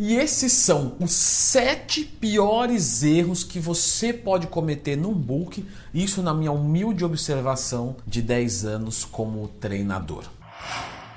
E esses são os sete piores erros que você pode cometer num book, isso na minha humilde observação de 10 anos como treinador.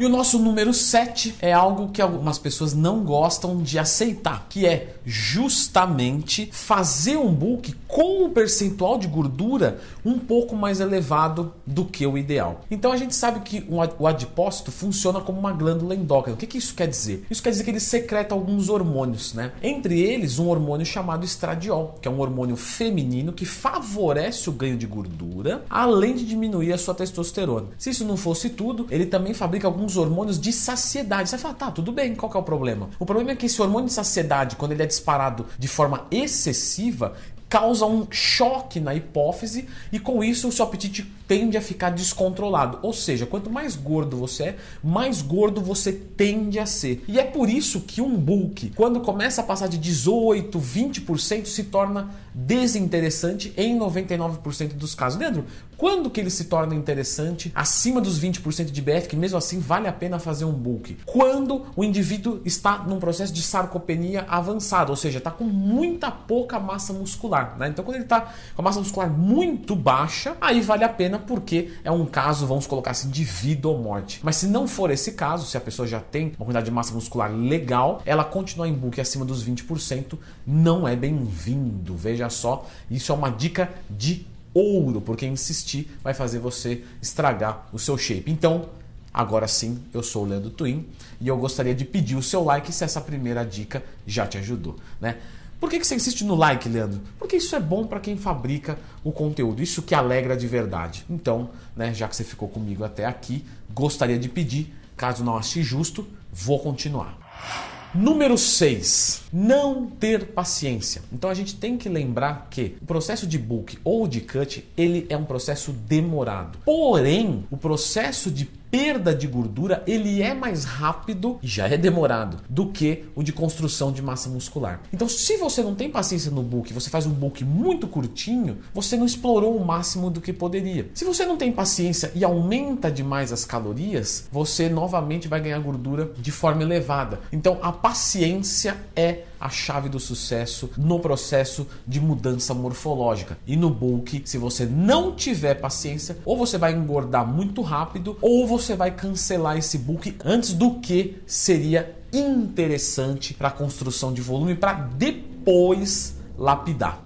E o nosso número 7 é algo que algumas pessoas não gostam de aceitar, que é justamente fazer um book com um percentual de gordura um pouco mais elevado do que o ideal. Então a gente sabe que o adipócito funciona como uma glândula endócrina. O que, que isso quer dizer? Isso quer dizer que ele secreta alguns hormônios, né? Entre eles, um hormônio chamado estradiol, que é um hormônio feminino que favorece o ganho de gordura, além de diminuir a sua testosterona. Se isso não fosse tudo, ele também fabrica alguns alguns hormônios de saciedade. Você vai falar, tá, tudo bem, qual que é o problema? O problema é que esse hormônio de saciedade, quando ele é disparado de forma excessiva, causa um choque na hipófise e com isso o seu apetite tende a ficar descontrolado. Ou seja, quanto mais gordo você é, mais gordo você tende a ser. E é por isso que um bulk, quando começa a passar de 18, 20%, se torna desinteressante em 99% dos casos. Leandro, quando que ele se torna interessante acima dos 20% de BF, que mesmo assim vale a pena fazer um bulk? Quando o indivíduo está num processo de sarcopenia avançado, ou seja, está com muita pouca massa muscular. Né? Então, quando ele está com a massa muscular muito baixa, aí vale a pena porque é um caso, vamos colocar assim, de vida ou morte. Mas se não for esse caso, se a pessoa já tem uma quantidade de massa muscular legal, ela continuar em bulk acima dos 20% não é bem-vindo. Veja só, isso é uma dica de ouro, porque insistir vai fazer você estragar o seu shape. Então, agora sim, eu sou o Leandro Twin e eu gostaria de pedir o seu like se essa primeira dica já te ajudou, né? Por que, que você insiste no like, Leandro? Porque isso é bom para quem fabrica o conteúdo, isso que alegra de verdade. Então, né, já que você ficou comigo até aqui, gostaria de pedir, caso não ache justo, vou continuar. Número 6, não ter paciência. Então a gente tem que lembrar que o processo de book ou de cut, ele é um processo demorado. Porém, o processo de perda de gordura ele é mais rápido e já é demorado do que o de construção de massa muscular. Então, se você não tem paciência no book, você faz um book muito curtinho, você não explorou o máximo do que poderia. Se você não tem paciência e aumenta demais as calorias, você novamente vai ganhar gordura de forma elevada. Então, a paciência é a chave do sucesso no processo de mudança morfológica. E no bulk, se você não tiver paciência, ou você vai engordar muito rápido, ou você vai cancelar esse bulk antes do que seria interessante para a construção de volume para depois lapidar.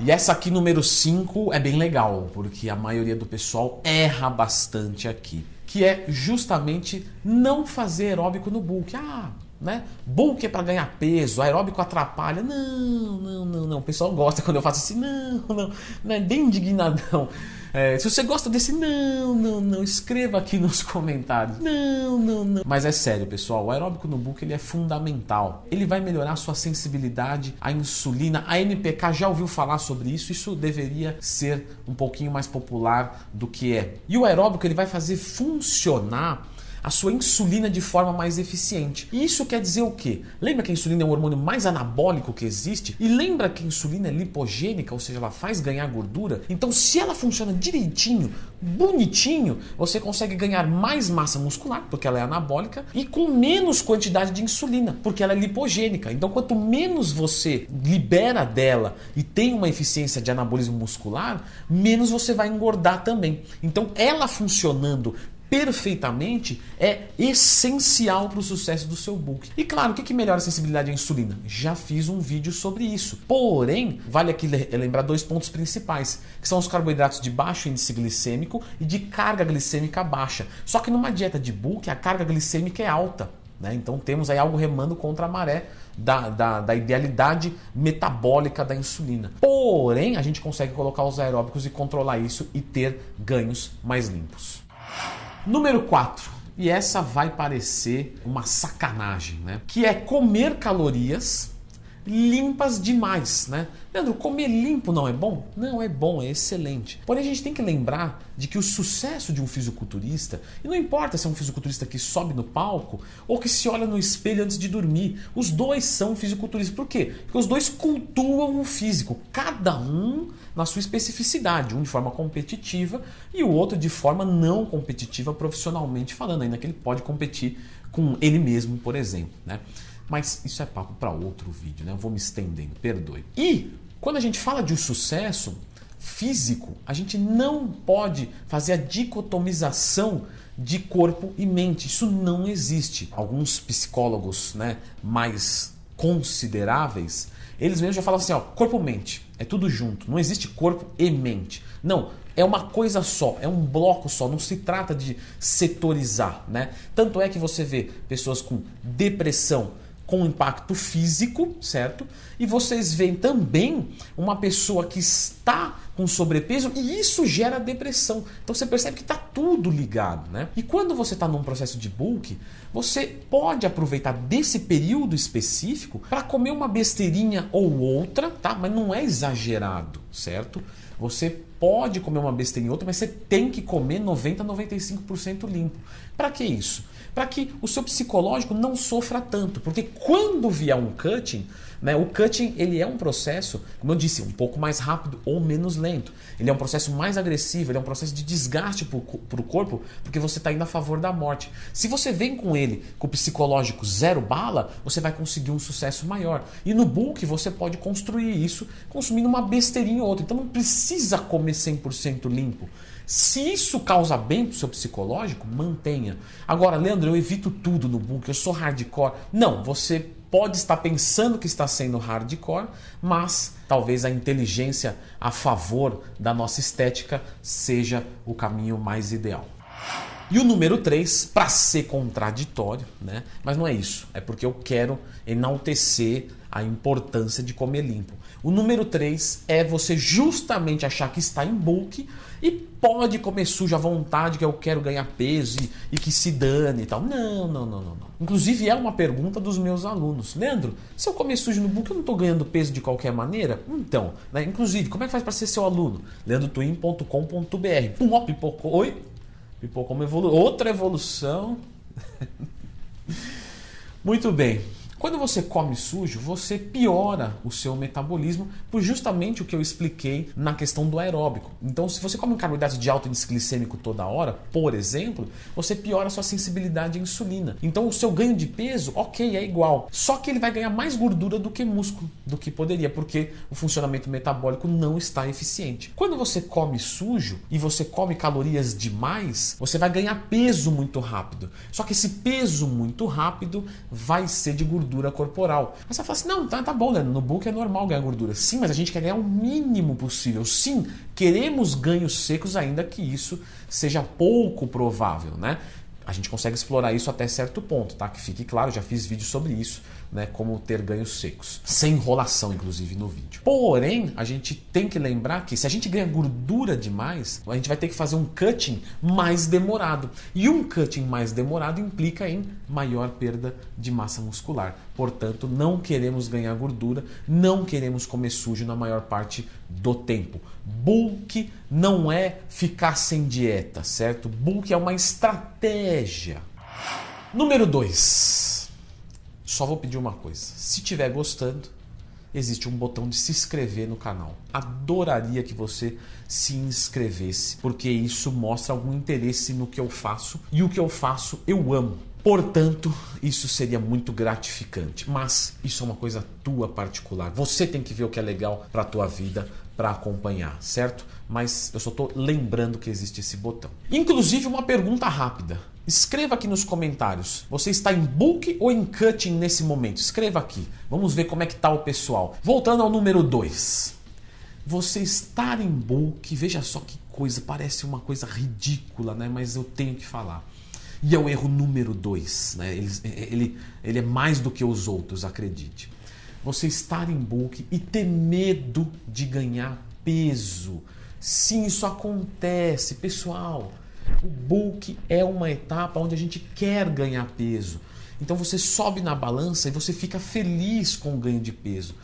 E essa aqui, número 5, é bem legal, porque a maioria do pessoal erra bastante aqui. Que é justamente não fazer aeróbico no bulk. Ah, né? Bulk é para ganhar peso, aeróbico atrapalha. Não, não, não, não. O pessoal gosta quando eu faço assim, não, não, não é bem indignadão. É, se você gosta desse, não, não, não, escreva aqui nos comentários. Não, não, não. Mas é sério, pessoal, o aeróbico no book ele é fundamental. Ele vai melhorar a sua sensibilidade à insulina. A NPK já ouviu falar sobre isso? Isso deveria ser um pouquinho mais popular do que é. E o aeróbico ele vai fazer funcionar a sua insulina de forma mais eficiente. E isso quer dizer o quê? Lembra que a insulina é o hormônio mais anabólico que existe? E lembra que a insulina é lipogênica, ou seja, ela faz ganhar gordura? Então, se ela funciona direitinho, bonitinho, você consegue ganhar mais massa muscular, porque ela é anabólica, e com menos quantidade de insulina, porque ela é lipogênica. Então, quanto menos você libera dela e tem uma eficiência de anabolismo muscular, menos você vai engordar também. Então, ela funcionando perfeitamente é essencial para o sucesso do seu book. E claro, o que, que melhora a sensibilidade à insulina? Já fiz um vídeo sobre isso. Porém, vale aqui lembrar dois pontos principais, que são os carboidratos de baixo índice glicêmico e de carga glicêmica baixa. Só que numa dieta de book, a carga glicêmica é alta. Né? Então temos aí algo remando contra a maré da, da, da, idealidade metabólica da insulina. Porém, a gente consegue colocar os aeróbicos e controlar isso e ter ganhos mais limpos. Número 4. E essa vai parecer uma sacanagem, né? Que é comer calorias limpas demais, né? Leandro, comer limpo não é bom? Não, é bom, é excelente. Porém, a gente tem que lembrar de que o sucesso de um fisiculturista, e não importa se é um fisiculturista que sobe no palco ou que se olha no espelho antes de dormir, os dois são fisiculturistas. Por quê? Porque os dois cultuam o físico, cada um na sua especificidade, um de forma competitiva e o outro de forma não competitiva profissionalmente falando, ainda que ele pode competir com ele mesmo, por exemplo, né? Mas isso é papo para outro vídeo, né? Eu vou me estendendo, perdoe. E quando a gente fala de sucesso físico, a gente não pode fazer a dicotomização de corpo e mente. Isso não existe. Alguns psicólogos né, mais consideráveis, eles mesmos já falam assim, ó, corpo-mente, é tudo junto, não existe corpo e mente. Não, é uma coisa só, é um bloco só, não se trata de setorizar, né? Tanto é que você vê pessoas com depressão, com impacto físico, certo? E vocês veem também uma pessoa que está com sobrepeso e isso gera depressão. Então você percebe que está tudo ligado, né? E quando você está num processo de bulk, você pode aproveitar desse período específico para comer uma besteirinha ou outra, tá? Mas não é exagerado, certo? Você pode comer uma besteirinha ou outra, mas você tem que comer 90 95% limpo. Para que isso? Para que o seu psicológico não sofra tanto, porque quando vier um cutting, né, o cutting ele é um processo, como eu disse, um pouco mais rápido ou menos lento. Ele é um processo mais agressivo, ele é um processo de desgaste para o corpo, porque você está indo a favor da morte. Se você vem com ele com o psicológico zero bala, você vai conseguir um sucesso maior. E no bulk você pode construir isso consumindo uma besteirinha ou outra. Então não precisa comer 100% limpo. Se isso causa bem o seu psicológico, mantenha. Agora, Leandro, eu evito tudo no bulk, eu sou hardcore. Não, você pode estar pensando que está sendo hardcore, mas talvez a inteligência a favor da nossa estética seja o caminho mais ideal. E o número 3, para ser contraditório, né? Mas não é isso. É porque eu quero enaltecer a importância de comer limpo. O número 3 é você justamente achar que está em bulk e pode comer sujo à vontade, que eu quero ganhar peso e, e que se dane e tal. Não, não, não, não, não. Inclusive é uma pergunta dos meus alunos. Leandro, se eu comer sujo no bulk, eu não estou ganhando peso de qualquer maneira? Então, né? inclusive, como é que faz para ser seu aluno? leandrotwin.com.br. Pum, ó, pipocou. Oi? Pipocou uma evolu outra evolução. Muito bem. Quando você come sujo, você piora o seu metabolismo por justamente o que eu expliquei na questão do aeróbico. Então, se você come carboidrato de alto índice glicêmico toda hora, por exemplo, você piora a sua sensibilidade à insulina. Então, o seu ganho de peso, ok, é igual. Só que ele vai ganhar mais gordura do que músculo, do que poderia, porque o funcionamento metabólico não está eficiente. Quando você come sujo e você come calorias demais, você vai ganhar peso muito rápido. Só que esse peso muito rápido vai ser de gordura gordura corporal. Mas você fala assim: não, tá, tá bom, né? no bulk é normal ganhar gordura. Sim, mas a gente quer ganhar o mínimo possível. Sim, queremos ganhos secos, ainda que isso seja pouco provável, né? A gente consegue explorar isso até certo ponto, tá? Que fique claro, já fiz vídeo sobre isso né, como ter ganhos secos. Sem enrolação, inclusive, no vídeo. Porém, a gente tem que lembrar que se a gente ganha gordura demais, a gente vai ter que fazer um cutting mais demorado. E um cutting mais demorado implica em maior perda de massa muscular. Portanto, não queremos ganhar gordura, não queremos comer sujo na maior parte do tempo. Bulk não é ficar sem dieta, certo? Bulk é uma estratégia. Número 2 só vou pedir uma coisa. Se estiver gostando, existe um botão de se inscrever no canal. Adoraria que você se inscrevesse, porque isso mostra algum interesse no que eu faço e o que eu faço eu amo. Portanto, isso seria muito gratificante, mas isso é uma coisa tua particular. Você tem que ver o que é legal para a tua vida para acompanhar, certo? Mas eu só estou lembrando que existe esse botão. Inclusive uma pergunta rápida. Escreva aqui nos comentários. Você está em book ou em cutting nesse momento? Escreva aqui. Vamos ver como é que está o pessoal. Voltando ao número 2. Você estar em book, veja só que coisa, parece uma coisa ridícula, né? Mas eu tenho que falar. E é o erro número 2. Né? Ele, ele, ele é mais do que os outros, acredite. Você estar em book e ter medo de ganhar peso. Sim, isso acontece, pessoal. O bulk é uma etapa onde a gente quer ganhar peso. Então você sobe na balança e você fica feliz com o ganho de peso.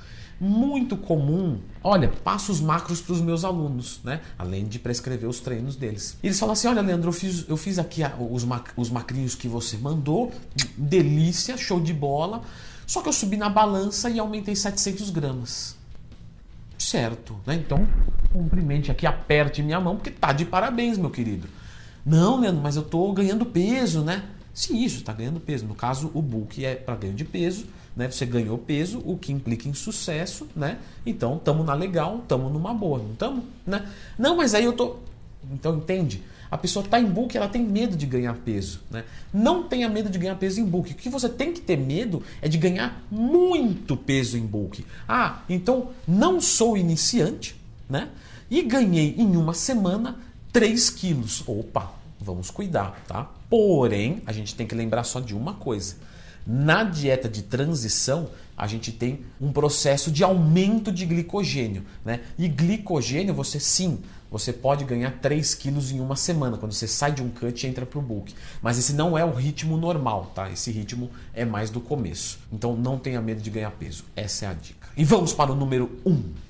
Muito comum, olha, passo os macros para os meus alunos, né? Além de prescrever os treinos deles. Eles falam assim: olha, Leandro, eu fiz, eu fiz aqui os, mac, os macrinhos que você mandou, delícia, show de bola. Só que eu subi na balança e aumentei 700 gramas. Certo, né? Então, cumprimente aqui, aperte minha mão, porque tá de parabéns, meu querido. Não, Leandro, mas eu estou ganhando peso, né? Sim, isso, está ganhando peso. No caso, o bulk é para ganho de peso, né? Você ganhou peso, o que implica em sucesso, né? Então, estamos na legal, estamos numa boa, não estamos? Né? Não, mas aí eu tô. Então, entende? A pessoa está em bulk, ela tem medo de ganhar peso. Né? Não tenha medo de ganhar peso em bulk. O que você tem que ter medo é de ganhar muito peso em bulk. Ah, então não sou iniciante, né? E ganhei em uma semana 3 quilos. Opa, vamos cuidar, tá? Porém, a gente tem que lembrar só de uma coisa. Na dieta de transição, a gente tem um processo de aumento de glicogênio. Né? E glicogênio, você sim, você pode ganhar 3 quilos em uma semana, quando você sai de um cut e entra para o bulk. Mas esse não é o ritmo normal, tá? Esse ritmo é mais do começo. Então não tenha medo de ganhar peso. Essa é a dica. E vamos para o número 1. Um.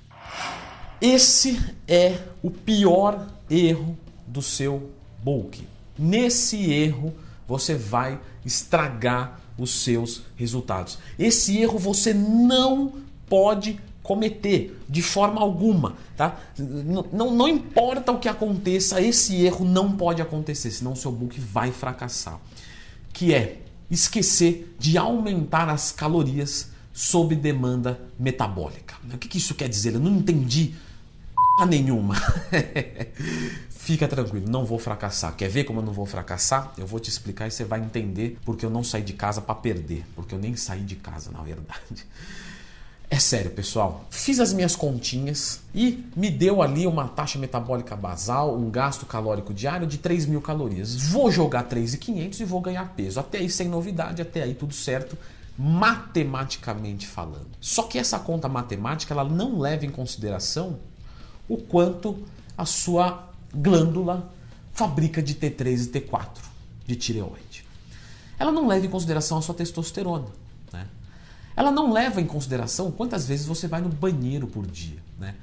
Esse é o pior erro do seu bulk. Nesse erro, você vai estragar os seus resultados. Esse erro você não pode cometer de forma alguma, tá? Não, não, importa o que aconteça, esse erro não pode acontecer, senão o seu book vai fracassar. Que é esquecer de aumentar as calorias sob demanda metabólica. O que, que isso quer dizer? Eu não entendi nenhuma. Fica tranquilo, não vou fracassar. Quer ver como eu não vou fracassar? Eu vou te explicar e você vai entender porque eu não saí de casa para perder, porque eu nem saí de casa, na verdade. É sério, pessoal. Fiz as minhas continhas e me deu ali uma taxa metabólica basal, um gasto calórico diário de 3 mil calorias. Vou jogar 3.500 e vou ganhar peso. Até aí sem novidade, até aí tudo certo, matematicamente falando. Só que essa conta matemática ela não leva em consideração o quanto a sua glândula fabrica de T3 e T4 de tireoide. Ela não leva em consideração a sua testosterona. Né? Ela não leva em consideração quantas vezes você vai no banheiro por dia. Né?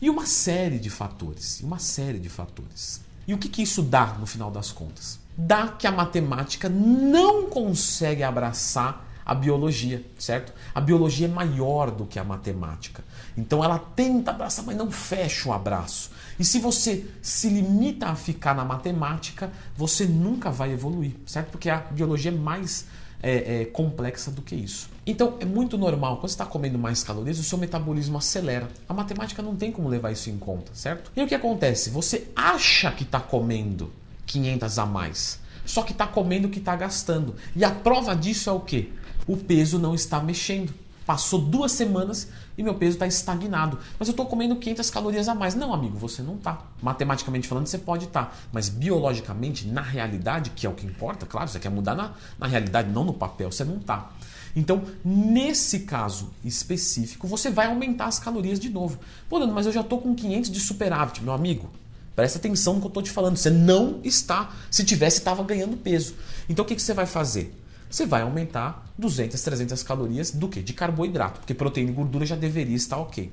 E uma série de fatores. Uma série de fatores. E o que, que isso dá no final das contas? Dá que a matemática não consegue abraçar a biologia, certo? A biologia é maior do que a matemática. Então ela tenta abraçar, mas não fecha o abraço. E se você se limita a ficar na matemática, você nunca vai evoluir, certo? Porque a biologia é mais é, é, complexa do que isso. Então é muito normal, quando você está comendo mais calorias, o seu metabolismo acelera. A matemática não tem como levar isso em conta, certo? E o que acontece? Você acha que está comendo 500 a mais, só que está comendo o que está gastando. E a prova disso é o quê? O peso não está mexendo. Passou duas semanas e meu peso está estagnado. Mas eu estou comendo 500 calorias a mais. Não, amigo, você não está. Matematicamente falando, você pode estar. Tá. Mas biologicamente, na realidade, que é o que importa, claro, você quer mudar na, na realidade, não no papel, você não está. Então, nesse caso específico, você vai aumentar as calorias de novo. Pô, mas eu já estou com 500 de superávit, meu amigo. Presta atenção no que eu estou te falando. Você não está. Se tivesse, estava ganhando peso. Então, o que, que você vai fazer? você vai aumentar 200, 300 calorias do que? De carboidrato, porque proteína e gordura já deveria estar ok.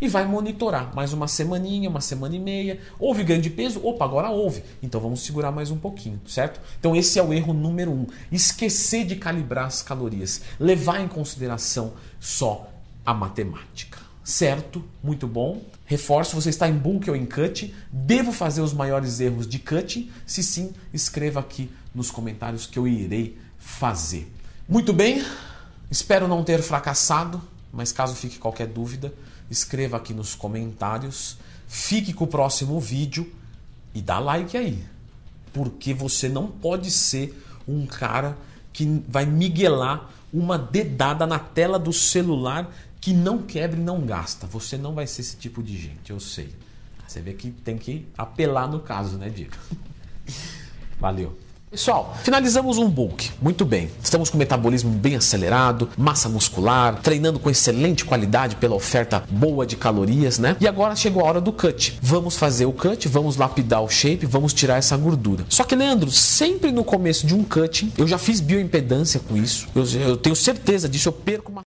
E vai monitorar mais uma semaninha, uma semana e meia. Houve ganho de peso? Opa, agora houve. Então vamos segurar mais um pouquinho, certo? Então esse é o erro número um. Esquecer de calibrar as calorias. Levar em consideração só a matemática. Certo? Muito bom. Reforço, você está em bulk ou em cut? Devo fazer os maiores erros de cut? Se sim, escreva aqui nos comentários que eu irei fazer. Muito bem, espero não ter fracassado, mas caso fique qualquer dúvida, escreva aqui nos comentários. Fique com o próximo vídeo e dá like aí, porque você não pode ser um cara que vai miguelar uma dedada na tela do celular que não quebra e não gasta. Você não vai ser esse tipo de gente, eu sei. Você vê que tem que apelar no caso, né, Diego? Valeu. Pessoal, finalizamos um bulk. Muito bem. Estamos com o metabolismo bem acelerado, massa muscular, treinando com excelente qualidade pela oferta boa de calorias, né? E agora chegou a hora do cut. Vamos fazer o cut, vamos lapidar o shape, vamos tirar essa gordura. Só que, Leandro, sempre no começo de um cut, eu já fiz bioimpedância com isso. Eu, eu tenho certeza disso, eu perco uma